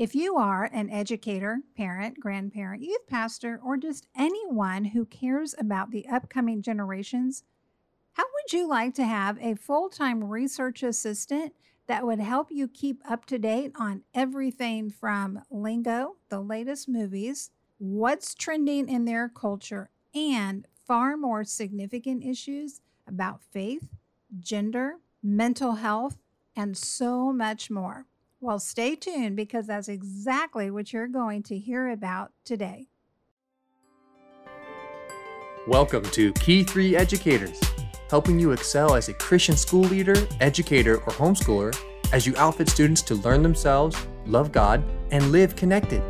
If you are an educator, parent, grandparent, youth pastor, or just anyone who cares about the upcoming generations, how would you like to have a full time research assistant that would help you keep up to date on everything from lingo, the latest movies, what's trending in their culture, and far more significant issues about faith, gender, mental health, and so much more? Well, stay tuned because that's exactly what you're going to hear about today. Welcome to Key 3 Educators, helping you excel as a Christian school leader, educator, or homeschooler as you outfit students to learn themselves, love God, and live connected.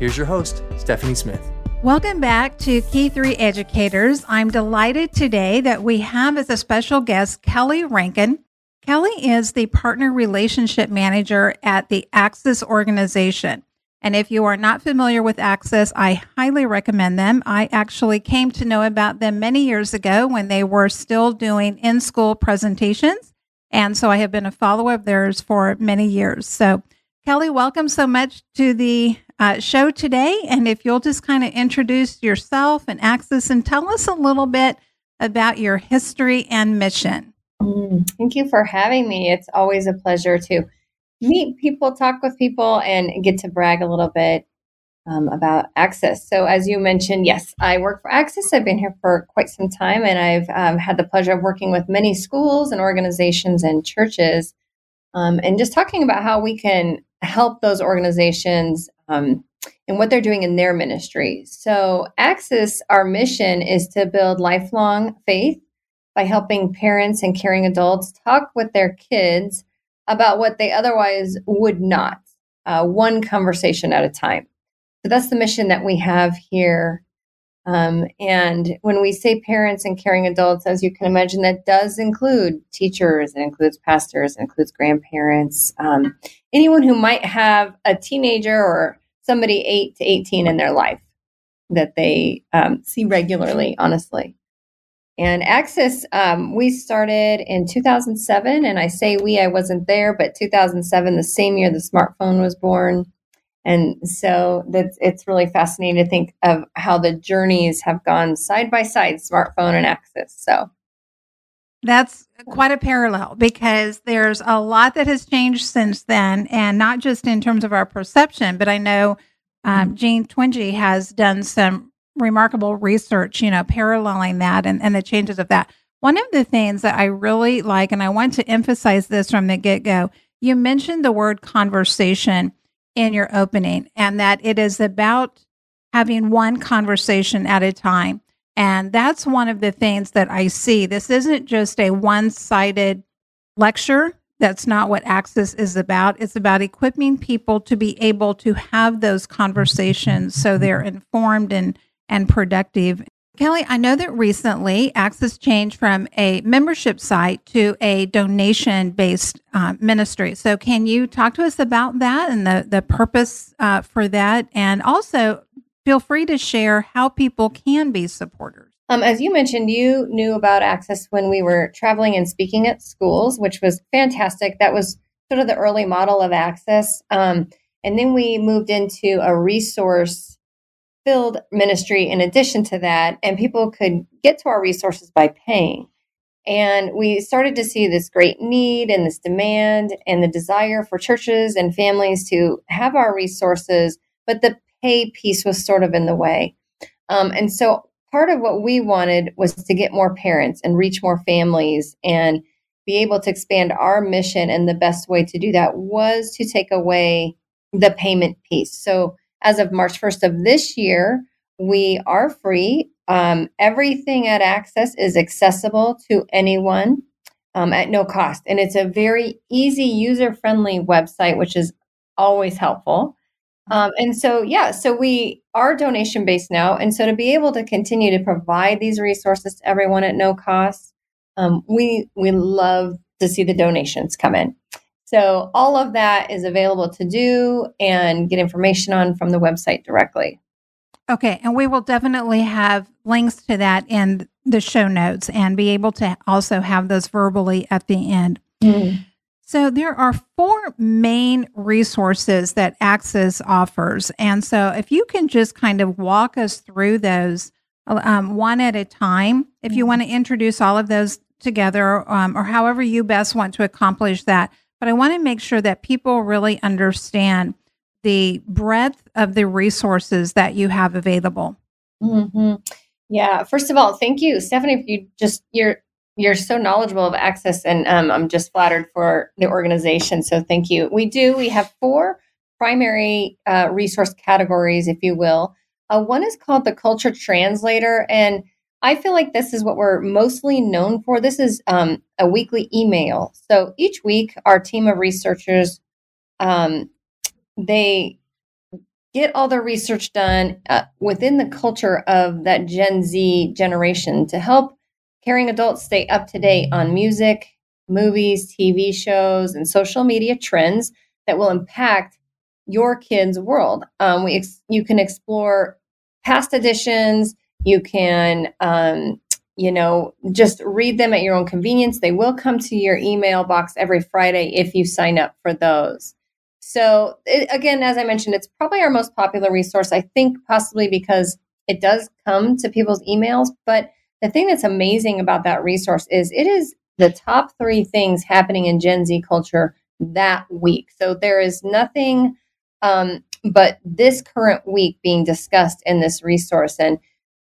Here's your host, Stephanie Smith. Welcome back to Key 3 Educators. I'm delighted today that we have as a special guest Kelli Rankin. Kelli is the partner relationship manager at the Axis organization. And if you are not familiar with Axis, I highly recommend them. I actually came to know about them many years ago when they were still doing in school presentations. And so I have been a follower of theirs for many years. So, Kelli, welcome so much to the uh, show today. And if you'll just kind of introduce yourself and Axis and tell us a little bit about your history and mission. Mm, thank you for having me. It's always a pleasure to meet people, talk with people, and get to brag a little bit um, about Axis. So, as you mentioned, yes, I work for Axis. I've been here for quite some time, and I've um, had the pleasure of working with many schools and organizations and churches, um, and just talking about how we can help those organizations um, and what they're doing in their ministry. So, Axis, our mission is to build lifelong faith by helping parents and caring adults talk with their kids about what they otherwise would not, uh, one conversation at a time. So that's the mission that we have here. Um, and when we say parents and caring adults, as you can imagine, that does include teachers, it includes pastors, it includes grandparents, um, anyone who might have a teenager or somebody 8 to 18 in their life that they um, see regularly, honestly. And Axis, um, we started in 2007. And I say we, I wasn't there, but 2007, the same year the smartphone was born. And so that's, it's really fascinating to think of how the journeys have gone side by side, smartphone and Axis. So that's quite a parallel because there's a lot that has changed since then, and not just in terms of our perception, but I know um, mm-hmm. Jean Twenge has done some remarkable research, you know, paralleling that and, and the changes of that. One of the things that I really like, and I want to emphasize this from the get go, you mentioned the word conversation in your opening, and that it is about having one conversation at a time. And that's one of the things that I see. This isn't just a one sided lecture. That's not what Axis is about. It's about equipping people to be able to have those conversations so they're informed and and productive. Kelli, I know that recently Axis changed from a membership site to a donation based uh, ministry. So, can you talk to us about that and the, the purpose uh, for that? And also, feel free to share how people can be supporters. Um, as you mentioned, you knew about Axis when we were traveling and speaking at schools, which was fantastic. That was sort of the early model of Axis. Um, and then we moved into a resource filled ministry in addition to that, and people could get to our resources by paying. And we started to see this great need and this demand and the desire for churches and families to have our resources, but the pay piece was sort of in the way. Um, and so part of what we wanted was to get more parents and reach more families and be able to expand our mission. And the best way to do that was to take away the payment piece. So as of March 1st of this year, we are free. Um, everything at Axis is accessible to anyone um, at no cost. And it's a very easy, user friendly website, which is always helpful. Um, and so, yeah, so we are donation based now. And so to be able to continue to provide these resources to everyone at no cost, um, we, we love to see the donations come in. So all of that is available to do and get information on from the website directly. Okay, and we will definitely have links to that in the show notes and be able to also have those verbally at the end. Mm. So there are four main resources that Axis offers. And so if you can just kind of walk us through those um, one at a time, if you want to introduce all of those together um, or however you best want to accomplish that. But I want to make sure that people really understand the breadth of the resources that you have available. Mm-hmm. Yeah. First of all, thank you, Stephanie. If you just you're you're so knowledgeable of Axis and um, i'm just flattered for the organization so thank you we do we have four primary uh, resource categories if you will uh, one is called the culture translator and i feel like this is what we're mostly known for this is um, a weekly email so each week our team of researchers um, they get all their research done uh, within the culture of that gen z generation to help Caring adults stay up to date on music, movies, TV shows, and social media trends that will impact your kids' world. Um, we ex- you can explore past editions. You can, um, you know, just read them at your own convenience. They will come to your email box every Friday if you sign up for those. So, it, again, as I mentioned, it's probably our most popular resource. I think possibly because it does come to people's emails, but the thing that's amazing about that resource is it is the top three things happening in Gen Z culture that week. So there is nothing um, but this current week being discussed in this resource. And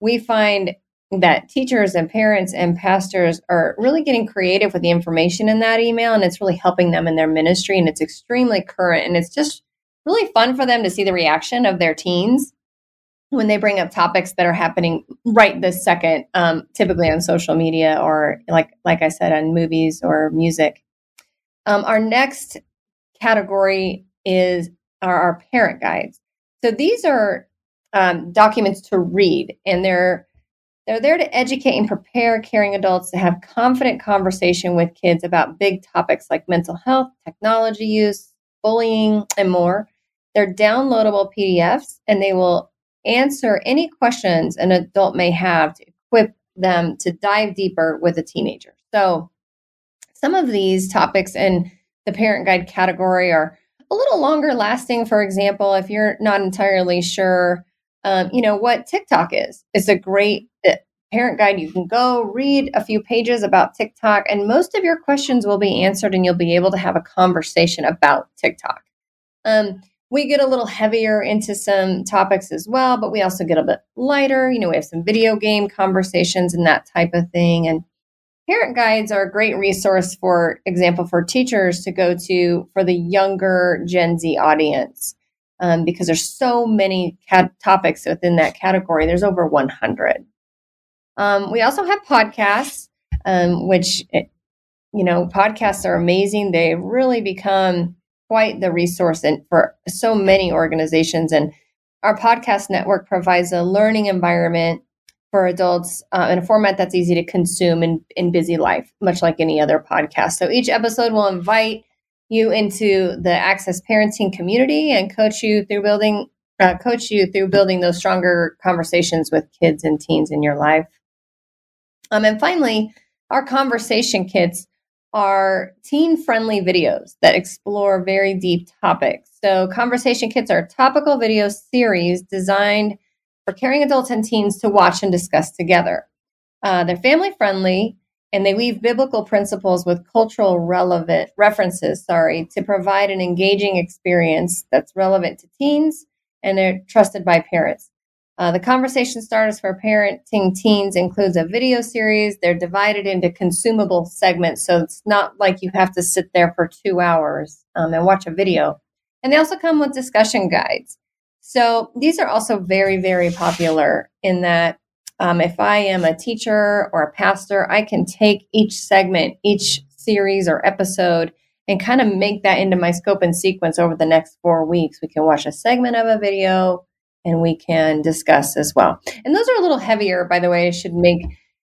we find that teachers and parents and pastors are really getting creative with the information in that email and it's really helping them in their ministry and it's extremely current and it's just really fun for them to see the reaction of their teens when they bring up topics that are happening right this second, um, typically on social media or like like I said on movies or music. Um, our next category is our parent guides. So these are um, documents to read, and they're they're there to educate and prepare caring adults to have confident conversation with kids about big topics like mental health, technology use, bullying, and more. They're downloadable PDFs, and they will answer any questions an adult may have to equip them to dive deeper with a teenager. So, some of these topics in the parent guide category are a little longer lasting. For example, if you're not entirely sure, um, you know what TikTok is, it's a great uh, parent guide. You can go read a few pages about TikTok, and most of your questions will be answered, and you'll be able to have a conversation about TikTok. Um, we get a little heavier into some topics as well, but we also get a bit lighter. You know, we have some video game conversations and that type of thing. And parent guides are a great resource, for example, for teachers to go to for the younger Gen Z audience. Um, because there's so many cat- topics within that category. There's over 100. Um, we also have podcasts, um, which, eh, you know, podcasts are amazing. They really become quite the resource for so many organizations. And our podcast network provides a learning environment for adults uh, in a format that's easy to consume in, in busy life, much like any other podcast. So each episode will invite you into the Axis Parenting community and coach you through building uh, coach you through building those stronger conversations with kids and teens in your life. Um, and finally, our conversation kits are teen friendly videos that explore very deep topics. So, Conversation Kits are topical video series designed for caring adults and teens to watch and discuss together. Uh, they're family friendly and they weave biblical principles with cultural relevant references, sorry, to provide an engaging experience that's relevant to teens and they're trusted by parents. Uh, the conversation starters for parenting teens includes a video series. They're divided into consumable segments, so it's not like you have to sit there for two hours um, and watch a video. And they also come with discussion guides. So these are also very, very popular in that um, if I am a teacher or a pastor, I can take each segment, each series or episode, and kind of make that into my scope and sequence over the next four weeks. We can watch a segment of a video and we can discuss as well. And those are a little heavier, by the way. I should make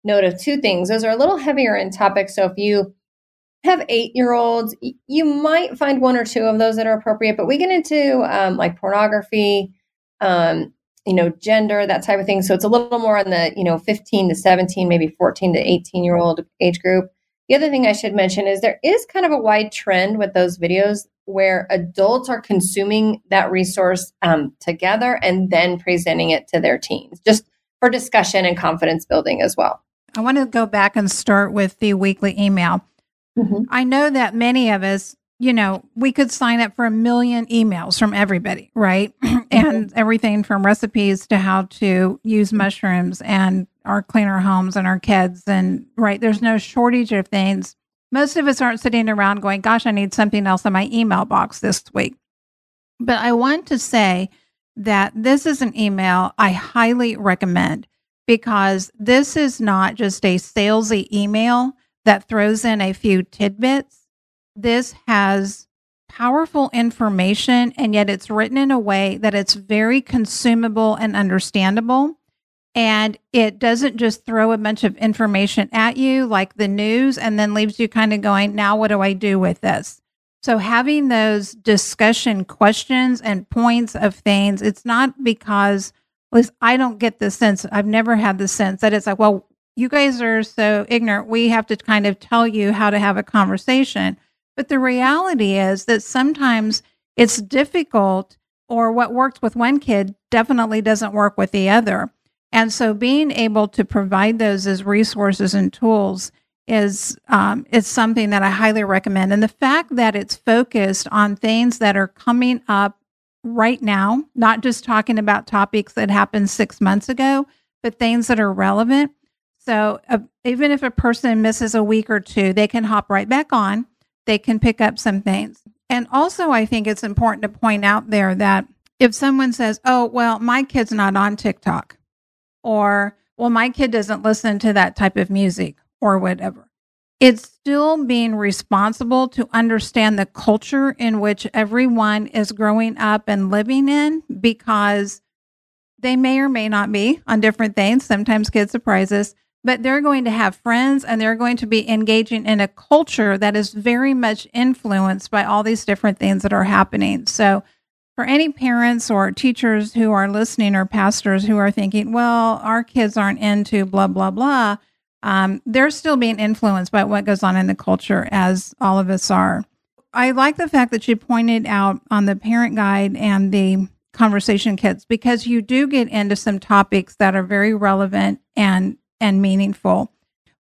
note of two things. Those are a little heavier in topic. So if you have eight year olds, you might find one or two of those that are appropriate, but we get into um, like pornography, um, you know, gender, that type of thing. So it's a little more on the, you know, 15 to 17, maybe 14 to 18 year old age group. the other thing I should mention is there is kind of a wide trend with those videos where adults are consuming that resource um, together and then presenting it to their teens, just for discussion and confidence building as well. I want to go back and start with the weekly email. Mm-hmm. I know that many of us, you know, we could sign up for a million emails from everybody, right? Mm-hmm. and everything from recipes to how to use mushrooms and our cleaner homes and our kids. And right, there's no shortage of things. Most of us aren't sitting around going, gosh, I need something else in my email box this week. But I want to say that this is an email I highly recommend because this is not just a salesy email that throws in a few tidbits. This has powerful information, and yet it's written in a way that it's very consumable and understandable. And it doesn't just throw a bunch of information at you like the news and then leaves you kind of going, now what do I do with this? So, having those discussion questions and points of things, it's not because at least I don't get the sense, I've never had the sense that it's like, well, you guys are so ignorant. We have to kind of tell you how to have a conversation. But the reality is that sometimes it's difficult, or what works with one kid definitely doesn't work with the other. And so being able to provide those as resources and tools is um, is something that I highly recommend. And the fact that it's focused on things that are coming up right now, not just talking about topics that happened six months ago, but things that are relevant. So uh, even if a person misses a week or two, they can hop right back on. They can pick up some things. And also, I think it's important to point out there that if someone says, oh, well, my kid's not on TikTok, or, well, my kid doesn't listen to that type of music, or whatever, it's still being responsible to understand the culture in which everyone is growing up and living in because they may or may not be on different things. Sometimes kids surprise us, but they're going to have friends and they're going to be engaging in a culture that is very much influenced by all these different things that are happening. So, for any parents or teachers who are listening or pastors who are thinking, well, our kids aren't into blah, blah, blah, um, they're still being influenced by what goes on in the culture, as all of us are. I like the fact that you pointed out on the parent guide and the conversation kits because you do get into some topics that are very relevant and and meaningful.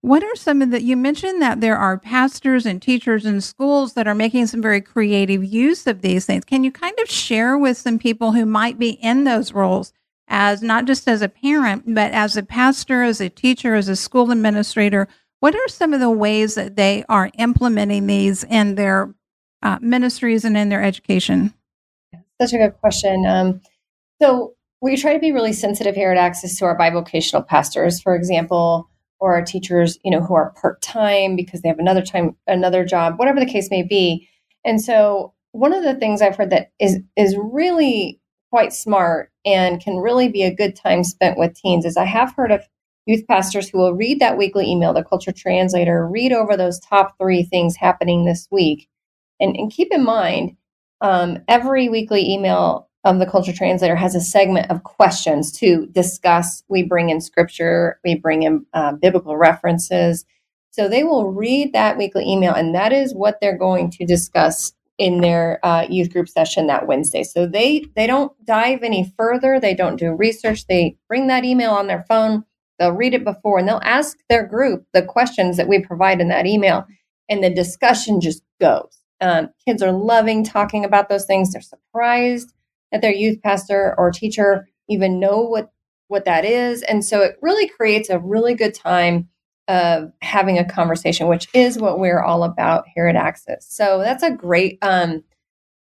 What are some of the you mentioned that there are pastors and teachers in schools that are making some very creative use of these things. Can you kind of share with some people who might be in those roles as not just as a parent, but as a pastor, as a teacher, as a school administrator, what are some of the ways that they are implementing these in their uh, ministries and in their education? Such a good question. Um, so we try to be really sensitive here at Axis to our bivocational pastors, for example, or our teachers, you know, who are part time because they have another time, another job, whatever the case may be. And so, one of the things I've heard that is is really quite smart and can really be a good time spent with teens is I have heard of youth pastors who will read that weekly email, the culture translator, read over those top three things happening this week. And, and keep in mind, um, every weekly email of the culture translator has a segment of questions to discuss. We bring in scripture, we bring in uh, biblical references. So they will read that weekly email, and that is what they're going to discuss in their uh, youth group session that Wednesday. So they they don't dive any further. They don't do research. They bring that email on their phone. They'll read it before and they'll ask their group the questions that we provide in that email, and the discussion just goes. Um, kids are loving talking about those things. They're surprised that their youth pastor or teacher even know what what that is, and so it really creates a really good time of having a conversation, which is what we're all about here at Axis. So that's a great um,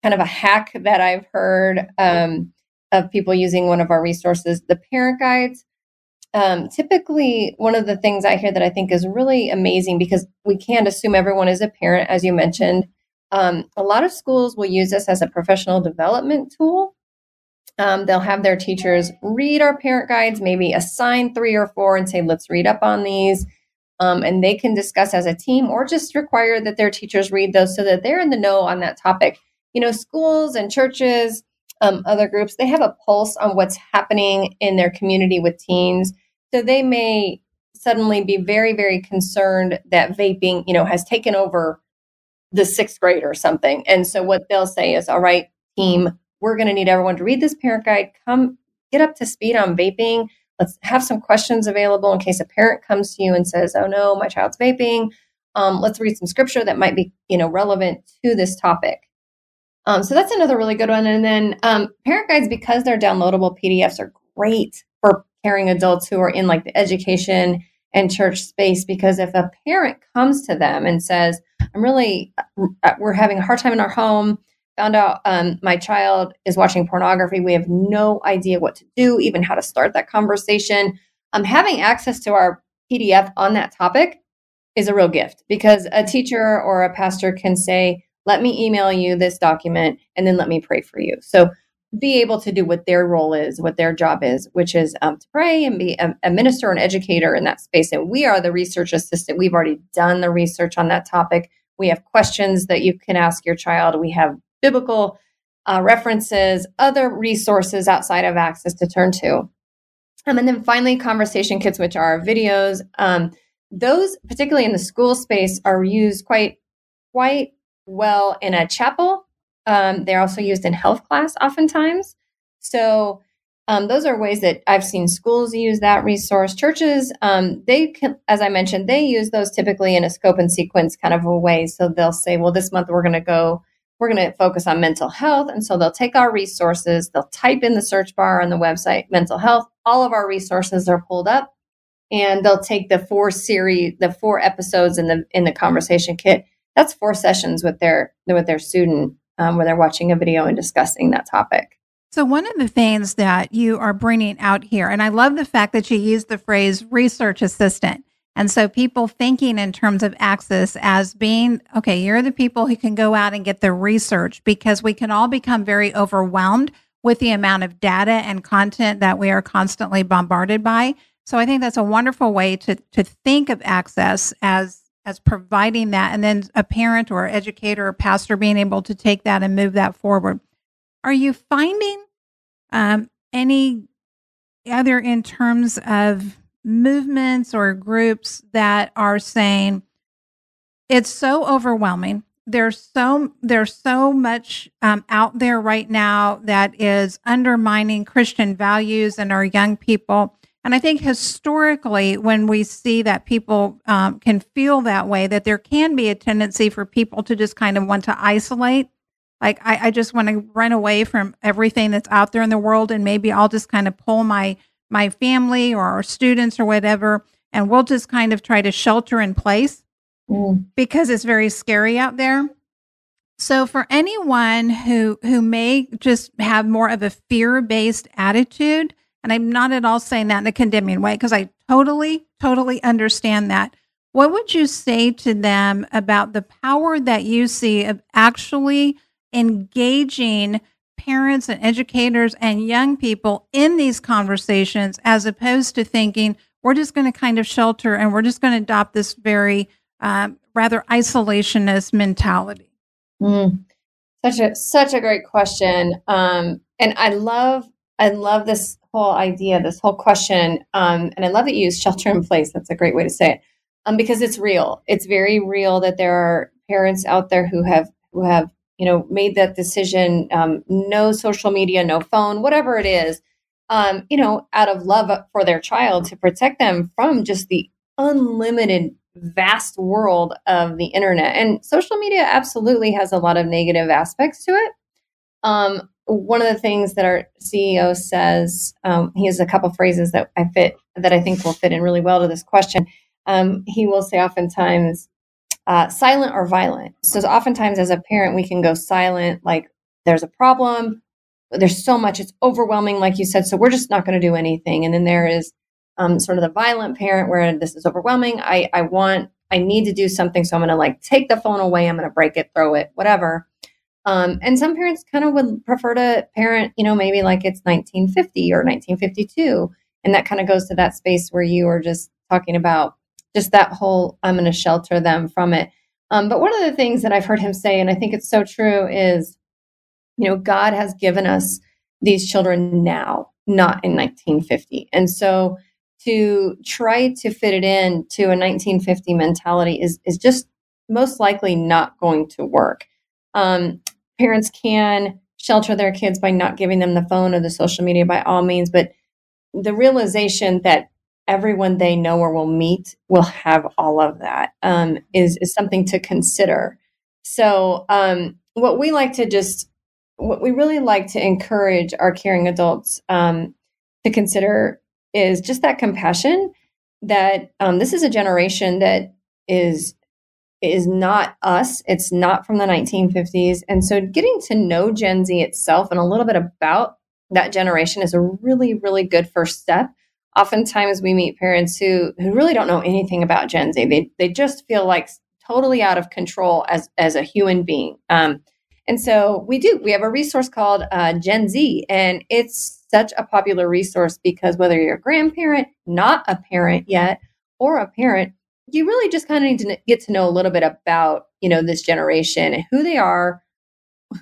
kind of a hack that I've heard um, of people using one of our resources, the parent guides. Um, typically, one of the things I hear that I think is really amazing because we can't assume everyone is a parent, as you mentioned. Um, a lot of schools will use this as a professional development tool. Um, they'll have their teachers read our parent guides, maybe assign three or four and say, let's read up on these um, and they can discuss as a team or just require that their teachers read those so that they're in the know on that topic. You know, schools and churches, um, other groups, they have a pulse on what's happening in their community with teens. So they may suddenly be very, very concerned that vaping, you know, has taken over the sixth grade or something. And so what they'll say is, all right, team, we're going to need everyone to read this parent guide. Come get up to speed on vaping. Let's have some questions available in case a parent comes to you and says, oh no, my child's vaping. Um, let's read some scripture that might be, you know, relevant to this topic. Um, so that's another really good one. And then um, parent guides, because they're downloadable PDFs, are great for caring adults who are in like the education and church space. Because if a parent comes to them and says, I'm really, uh, we're having a hard time in our home, found out um, my child is watching pornography, we have no idea what to do, even how to start that conversation. Um, having access to our PDF on that topic is a real gift because a teacher or a pastor can say, let me email you this document and then let me pray for you. So be able to do what their role is, what their job is, which is um, to pray and be a, a minister and educator in that space. And we are the research assistant. We've already done the research on that topic. We have questions that you can ask your child. We have biblical uh, references, other resources outside of Axis to turn to. Um, and then finally, conversation kits, which are videos. Um, those, particularly in the school space, are used quite quite well in a chapel. Um, they're also used in health class oftentimes. So um, those are ways that I've seen schools use that resource. Churches, um, they can, as I mentioned, they use those typically in a scope and sequence kind of a way. So they'll say, well, this month we're going to go, we're going to focus on mental health. And so they'll take our resources, they'll type in the search bar on the website, mental health. All of our resources are pulled up and they'll take the four series, the four episodes in the, in the conversation kit that's four sessions with their with their student um, where they're watching a video and discussing that topic. So one of the things that you are bringing out here, and I love the fact that you use the phrase research assistant. And so people thinking in terms of Axis as being, okay, you're the people who can go out and get the research because we can all become very overwhelmed with the amount of data and content that we are constantly bombarded by. So I think that's a wonderful way to to think of Axis as as providing that and then a parent or educator or pastor being able to take that and move that forward. Are you finding um, any other in terms of movements or groups that are saying it's so overwhelming. There's so there's so much um, out there right now that is undermining christian values and our young people and I think historically, when we see that people um, can feel that way, that there can be a tendency for people to just kind of want to isolate. Like, I, I just want to run away from everything that's out there in the world, and maybe I'll just kind of pull my my family or our students or whatever, and we'll just kind of try to shelter in place mm. because it's very scary out there. So, for anyone who who may just have more of a fear based attitude, and I'm not at all saying that in a condemning way because I totally, totally understand that. What would you say to them about the power that you see of actually engaging parents and educators and young people in these conversations as opposed to thinking we're just going to kind of shelter and we're just going to adopt this very um, rather isolationist mentality? Mm, such a such a great question, um, and I love I love this whole idea, this whole question. Um, and I love that you use shelter in place. That's a great way to say it. Um, because it's real. It's very real that there are parents out there who have who have you know made that decision. Um, no social media, no phone, whatever it is. Um, you know, out of love for their child to protect them from just the unlimited vast world of the internet. And social media absolutely has a lot of negative aspects to it. Um, one of the things that our CEO says, um, he has a couple phrases that I fit that I think will fit in really well to this question. Um, he will say oftentimes, uh, silent or violent. So oftentimes as a parent, we can go silent, like there's a problem, there's so much, it's overwhelming, like you said. So we're just not going to do anything. And then there is um, sort of the violent parent where this is overwhelming. I, I want, I need to do something. So I'm going to like take the phone away. I'm going to break it, throw it, whatever. Um, and some parents kind of would prefer to parent, you know, maybe like it's 1950 or 1952. And that kind of goes to that space where you are just talking about just that whole, I'm going to shelter them from it. Um, but one of the things that I've heard him say, and I think it's so true, is, you know, God has given us these children now, not in 1950. And so to try to fit it in to a 1950 mentality is is just most likely not going to work. Um, parents can shelter their kids by not giving them the phone or the social media by all means, but the realization that everyone they know or will meet will have all of that um, is is something to consider. So, um, what we like to just, what we really like to encourage our caring adults um, to consider is just that compassion. That um, this is a generation that is is not us. It's not from the 1950s, and so getting to know Gen Z itself and a little bit about that generation is a really, really good first step. Oftentimes, we meet parents who who really don't know anything about Gen Z. They they just feel like totally out of control as as a human being. Um, and so we do. We have a resource called uh, Gen Z, and it's such a popular resource because whether you're a grandparent, not a parent yet, or a parent, you really just kind of need to get to know a little bit about you know this generation and who they are,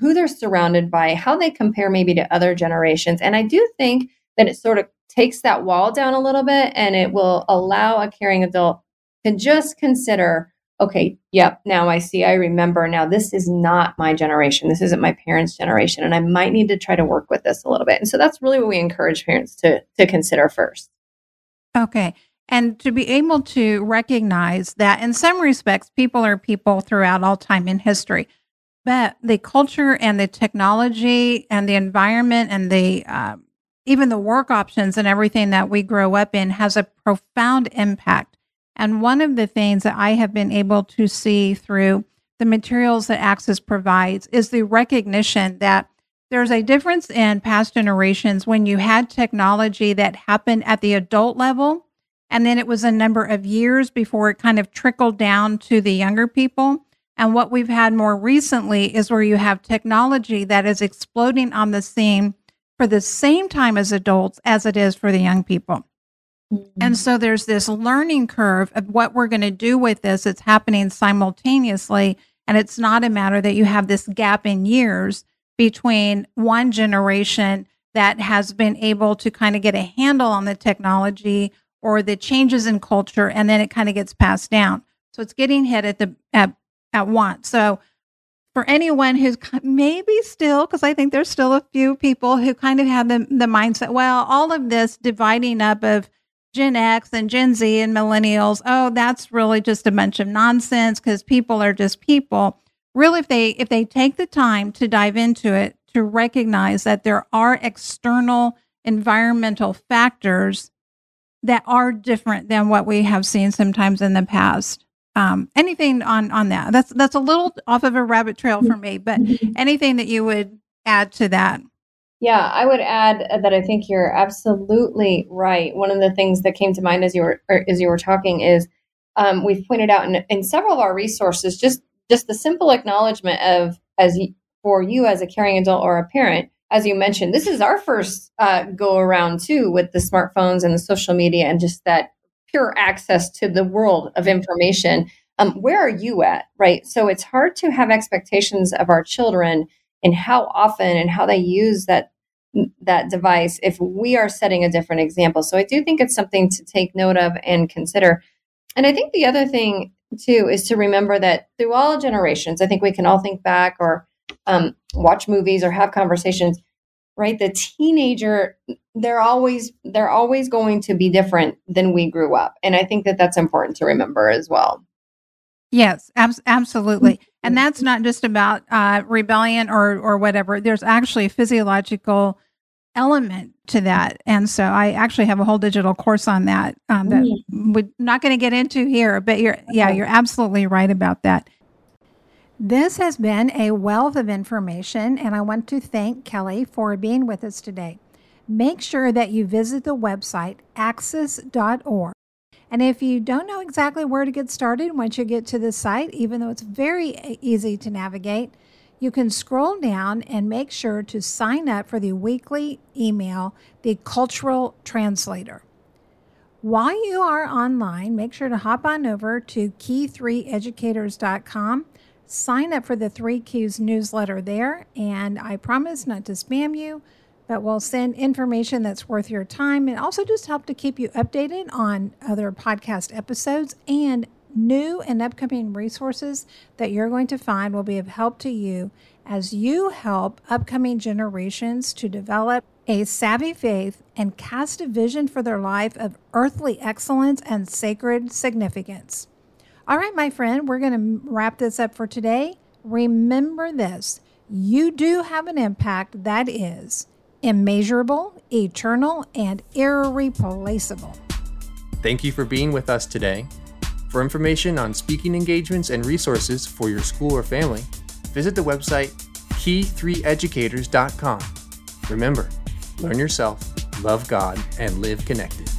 who they're surrounded by, how they compare maybe to other generations. And I do think that it sort of takes that wall down a little bit, and it will allow a caring adult to just consider okay, yep, now I see, I remember. Now, this is not my generation. This isn't my parents' generation. And I might need to try to work with this a little bit. And so that's really what we encourage parents to, to consider first. Okay. And to be able to recognize that in some respects, people are people throughout all time in history. But the culture and the technology and the environment and the uh, even the work options and everything that we grow up in has a profound impact and one of the things that I have been able to see through the materials that Axis provides is the recognition that there's a difference in past generations when you had technology that happened at the adult level, and then it was a number of years before it kind of trickled down to the younger people. And what we've had more recently is where you have technology that is exploding on the scene for the same time as adults as it is for the young people. Mm-hmm. And so there's this learning curve of what we're going to do with this. It's happening simultaneously. And it's not a matter that you have this gap in years between one generation that has been able to kind of get a handle on the technology or the changes in culture, and then it kind of gets passed down. So it's getting hit at the at, at once. So for anyone who's maybe still, because I think there's still a few people who kind of have the, the mindset, well, all of this dividing up of Gen X and Gen Z and millennials, oh, that's really just a bunch of nonsense because people are just people. Really, if they if they take the time to dive into it, to recognize that there are external environmental factors that are different than what we have seen sometimes in the past. Um, anything on on that? That's that's a little off of a rabbit trail for me, but anything that you would add to that? Yeah, I would add that I think you're absolutely right. One of the things that came to mind as you were as you were talking is um, we've pointed out in, in several of our resources just just the simple acknowledgement of as for you as a caring adult or a parent, as you mentioned, this is our first uh, go around too with the smartphones and the social media and just that pure access to the world of information. Um, where are you at, right? So it's hard to have expectations of our children and how often and how they use that that device if we are setting a different example. So I do think it's something to take note of and consider. And I think the other thing too is to remember that through all generations, I think we can all think back or um, watch movies or have conversations. Right, the teenager they're always they're always going to be different than we grew up, and I think that that's important to remember as well. Yes, ab- absolutely. And that's not just about uh, rebellion or or whatever. There's actually a physiological element to that, and so I actually have a whole digital course on that um, that mm. we're not going to get into here. But you're yeah, you're absolutely right about that. This has been a wealth of information, and I want to thank Kelli for being with us today. Make sure that you visit the website axis.org and if you don't know exactly where to get started once you get to the site, even though it's very easy to navigate, you can scroll down and make sure to sign up for the weekly email, The Cultural Translator. While you are online, make sure to hop on over to key3educators.com, sign up for the 3 Keys newsletter there, and I promise not to spam you, but we'll send information that's worth your time and also just help to keep you updated on other podcast episodes and new and upcoming resources that you're going to find will be of help to you as you help upcoming generations to develop a savvy faith and cast a vision for their life of earthly excellence and sacred significance. All right, my friend, we're going to wrap this up for today. Remember this you do have an impact that is immeasurable, eternal, and irreplaceable. Thank you for being with us today. For information on speaking engagements and resources for your school or family, visit the website key3educators.com. Remember, learn yourself, love God, and live connected.